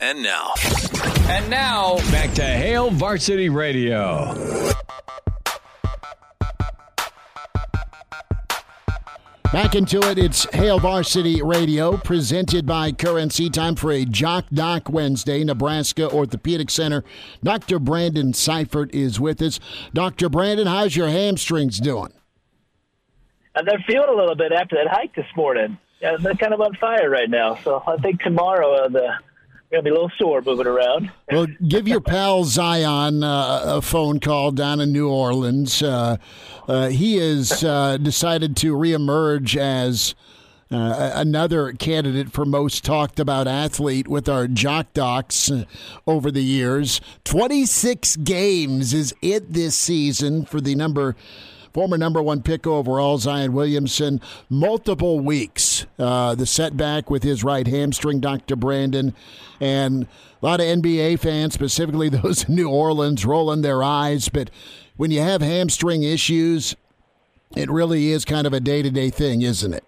And now. And now, Back to Hail Varsity Radio. Back into it. It's Hail Varsity Radio, presented by Currency. Time for a Jock Doc Wednesday. Nebraska Orthopedic Center. Dr. Brandon Seifert is with us. Dr. Brandon, how's your hamstrings doing? Uh, they're feeling a little bit after that hike this morning. Yeah, they're kind of on fire right now. So I think tomorrow uh, the to be a little sore moving around. Well, give your pal Zion uh, a phone call down in New Orleans. Uh, uh, he has uh, decided to reemerge as uh, another candidate for most talked about athlete with our jock docs uh, over the years. 26 games is it this season for the number former number one pick overall, Zion Williamson, multiple weeks. Uh, the setback with his right hamstring, Dr. Brandon, and a lot of NBA fans, specifically those in New Orleans, rolling their eyes. But when you have hamstring issues, it really is kind of a day to day thing, isn't it?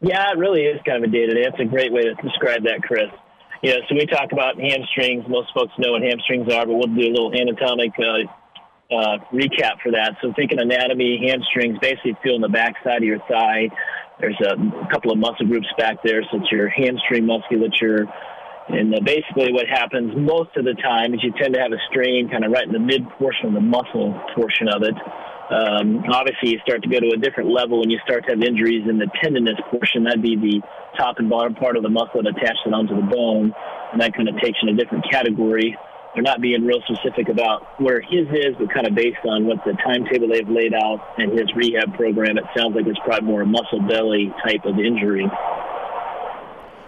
Yeah, it really is kind of a day to day. That's a great way to describe that, Chris. Know, so we talk about hamstrings. Most folks know what hamstrings are, but we'll do a little anatomic uh, uh, recap for that. So thinking anatomy, hamstrings, basically feeling the backside of your thigh. There's a, couple of muscle groups back there, so it's your hamstring musculature. And uh, basically, what happens most of the time is you tend to have a strain kind of right in the mid portion of the muscle portion of it. Um, obviously, you start to go to a different level when you start to have injuries in the tendinous portion. That'd be the top and bottom part of the muscle that attaches it onto the bone, and that kind of takes you in a different category. They're not being real specific about where his is, but kind of based on what the timetable they've laid out and his rehab program, it sounds like it's probably more a muscle belly type of injury.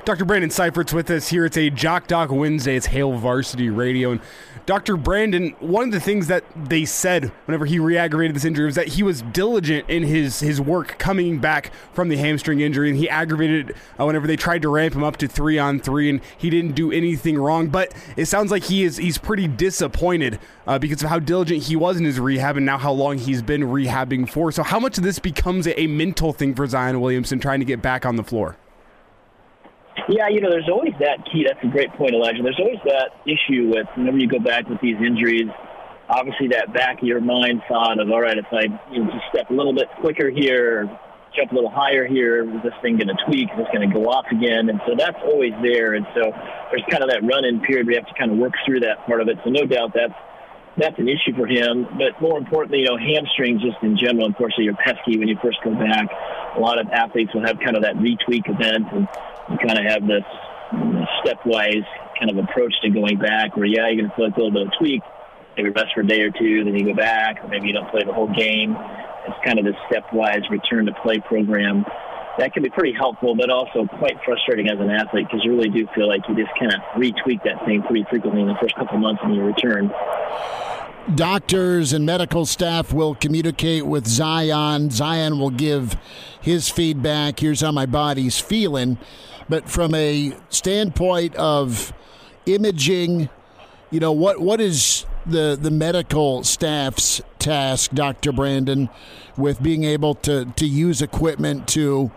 Dr. Brandon Seifert's with us here. It's a Jock Doc Wednesday. It's Hail Varsity Radio. And Dr. Brandon, one of the things that they said whenever he re-aggravated this injury was that he was diligent in his, his work coming back from the hamstring injury, and he aggravated it uh, whenever they tried to ramp him up to three on three, and he didn't do anything wrong. But it sounds like he is he's pretty disappointed uh, because of how diligent he was in his rehab and now how long he's been rehabbing for. So how much of this becomes a, a mental thing for Zion Williamson trying to get back on the floor? Yeah, you know, there's always that key. That's a great point, Elijah. There's always that issue with whenever you go back with these injuries. Obviously, that back of your mind thought of, all right, if I you know, just step a little bit quicker here, jump a little higher here, is this thing going to tweak? Is this going to go off again? And so that's always there. And so there's kind of that run-in period. We have to kind of work through that part of it. So no doubt that's that's an issue for him. But more importantly, you know, hamstrings just in general, unfortunately, are pesky when you first go back. A lot of athletes will have kind of that retweak event and you kind of have this stepwise kind of approach to going back where, yeah, you're going to like a little bit of tweak, maybe rest for a day or two, then you go back, or maybe you don't play the whole game. It's kind of this stepwise return to play program. That can be pretty helpful, but also quite frustrating as an athlete because you really do feel like you just kind of retweak that thing pretty frequently in the first couple months when you return. Doctors and medical staff will communicate with Zion. Zion will give his feedback. Here's how my body's feeling. But from a standpoint of imaging, you know, what what is the the medical staff's task, Dr. Brandon, with being able to to use equipment to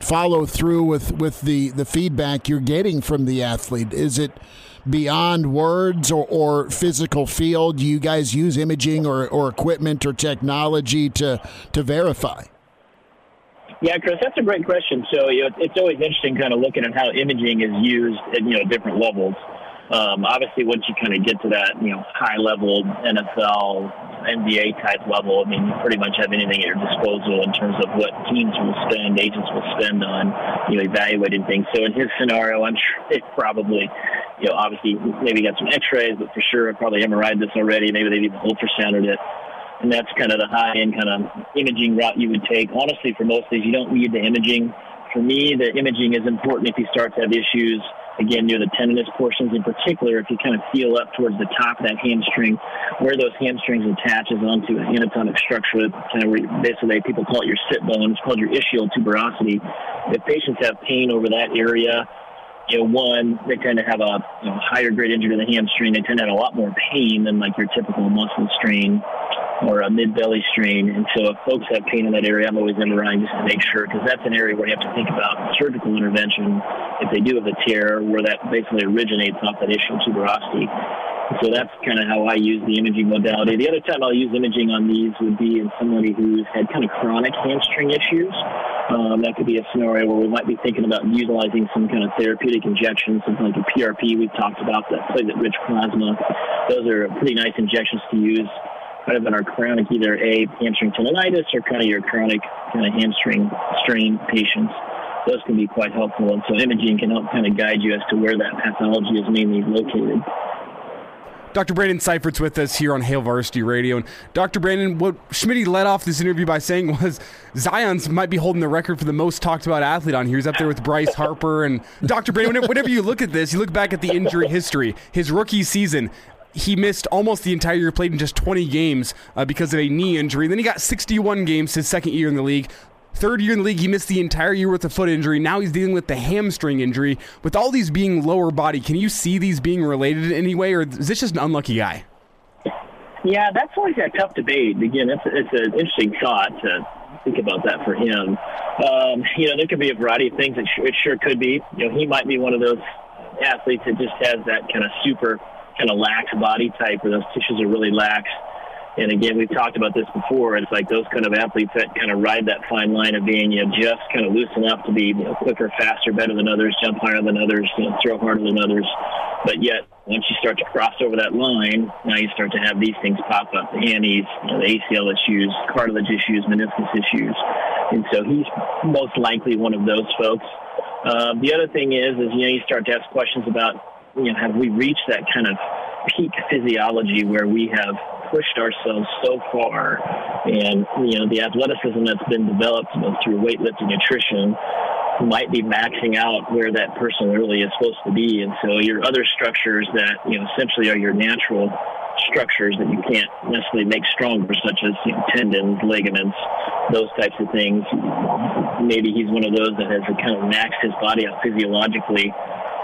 follow through with with the the feedback you're getting from the athlete? Is it beyond words or, or physical field? Do you guys use imaging or, or equipment or technology to to verify? Yeah, Chris, that's a great question. So you know, it's always interesting, kind of looking at how imaging is used at you know different levels. Um, obviously, once you kind of get to that you know high level NFL, NBA type level, I mean, you pretty much have anything at your disposal in terms of what teams will spend, agents will spend on you know evaluating things. So in his scenario, I'm sure it probably you know obviously maybe got some X-rays, but for sure probably MRI'd this already. Maybe they've even ultrasounded it and that's kind of the high end kind of imaging route you would take. Honestly, for most things, you don't need the imaging. For me, the imaging is important if you start to have issues again, near the tendinous portions in particular, if you kind of feel up towards the top of that hamstring, where those hamstrings attaches onto an anatomic structure, kind of basically people call it your sit bone, it's called your ischial tuberosity. If patients have pain over that area, you know, one, they tend to have a you know, higher grade injury to the hamstring. They tend to have a lot more pain than like your typical muscle strain or a mid belly strain. And so if folks have pain in that area, I'm always MRIing just to make sure because that's an area where you have to think about surgical intervention if they do have a tear where that basically originates off that ischial tuberosity. So that's kind of how I use the imaging modality. The other time I'll use imaging on these would be in somebody who's had kind of chronic hamstring issues. Um, that could be a scenario where we might be thinking about utilizing some kind of therapeutic injections, something like a PRP we've talked about, that platelet-rich plasma. Those are pretty nice injections to use kind of in our chronic either a hamstring tendonitis or kind of your chronic kind of hamstring strain patients. Those can be quite helpful, and so imaging can help kind of guide you as to where that pathology is mainly located. Dr. Brandon Seifert's with us here on Hail Varsity Radio. And Dr. Brandon, what Schmidt led off this interview by saying was Zion's might be holding the record for the most talked about athlete on here. He's up there with Bryce Harper. And Dr. Brandon, whenever you look at this, you look back at the injury history, his rookie season, he missed almost the entire year, played in just 20 games uh, because of a knee injury. Then he got 61 games his second year in the league. Third year in the league, he missed the entire year with a foot injury. Now he's dealing with the hamstring injury. With all these being lower body, can you see these being related in any way, or is this just an unlucky guy? Yeah, that's always a tough debate. Again, it's, it's an interesting thought to think about that for him. Um, you know, there could be a variety of things. It, sh- it sure could be. You know, he might be one of those athletes that just has that kind of super kind of lax body type where those tissues are really lax and again, we've talked about this before. It's like those kind of athletes that kind of ride that fine line of being, you know, just kind of loose enough to be, you know, quicker, faster, better than others, jump higher than others, you know, throw harder than others. But yet, once you start to cross over that line, now you start to have these things pop up: the hammies, you know, the ACL issues, cartilage issues, meniscus issues. And so he's most likely one of those folks. Uh, the other thing is, is you know, you start to ask questions about, you know, have we reached that kind of peak physiology where we have pushed ourselves so far, and you know the athleticism that's been developed through weightlifting, nutrition, might be maxing out where that person really is supposed to be, and so your other structures that you know essentially are your natural structures that you can't necessarily make stronger, such as you know, tendons, ligaments, those types of things. Maybe he's one of those that has kind of maxed his body out physiologically,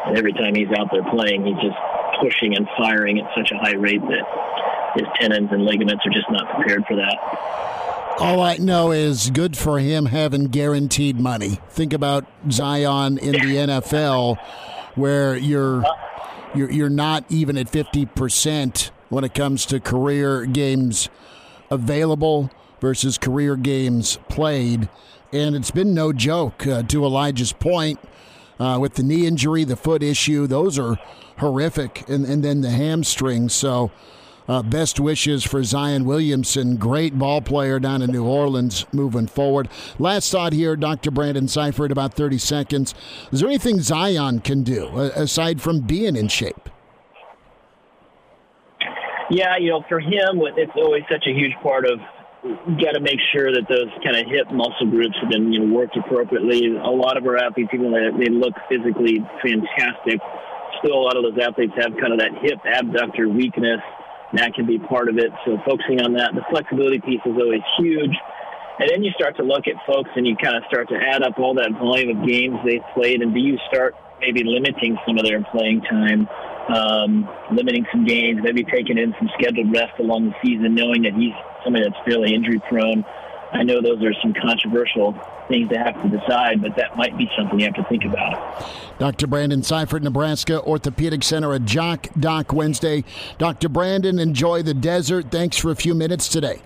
and every time he's out there playing, he's just pushing and firing at such a high rate that his tendons and ligaments are just not prepared for that. All I know is good for him having guaranteed money. Think about Zion in the NFL, where you're you're you're not even at fifty percent when it comes to career games available versus career games played, and it's been no joke. Uh, to Elijah's point, uh, with the knee injury, the foot issue, those are horrific, and and then the hamstring. So. Uh, best wishes for Zion Williamson, great ball player down in New Orleans moving forward. Last thought here, Dr. Brandon Seifert, about 30 seconds. Is there anything Zion can do uh, aside from being in shape? Yeah, you know, for him, it's always such a huge part of got to make sure that those kind of hip muscle groups have been you know worked appropriately. A lot of our athletes, even though they look physically fantastic, still a lot of those athletes have kind of that hip abductor weakness that can be part of it. So focusing on that, the flexibility piece is always huge. And then you start to look at folks and you kind of start to add up all that volume of games they've played, and do you start maybe limiting some of their playing time, um, limiting some games, maybe taking in some scheduled rest along the season, knowing that he's somebody that's fairly injury prone. I know those are some controversial things to have to decide, but that might be something you have to think about. Dr. Brandon Seifert, Nebraska Orthopedic Center, a Jock Doc Wednesday. Dr. Brandon, enjoy the desert. Thanks for a few minutes today.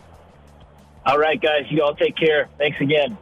All right, guys. You all take care. Thanks again.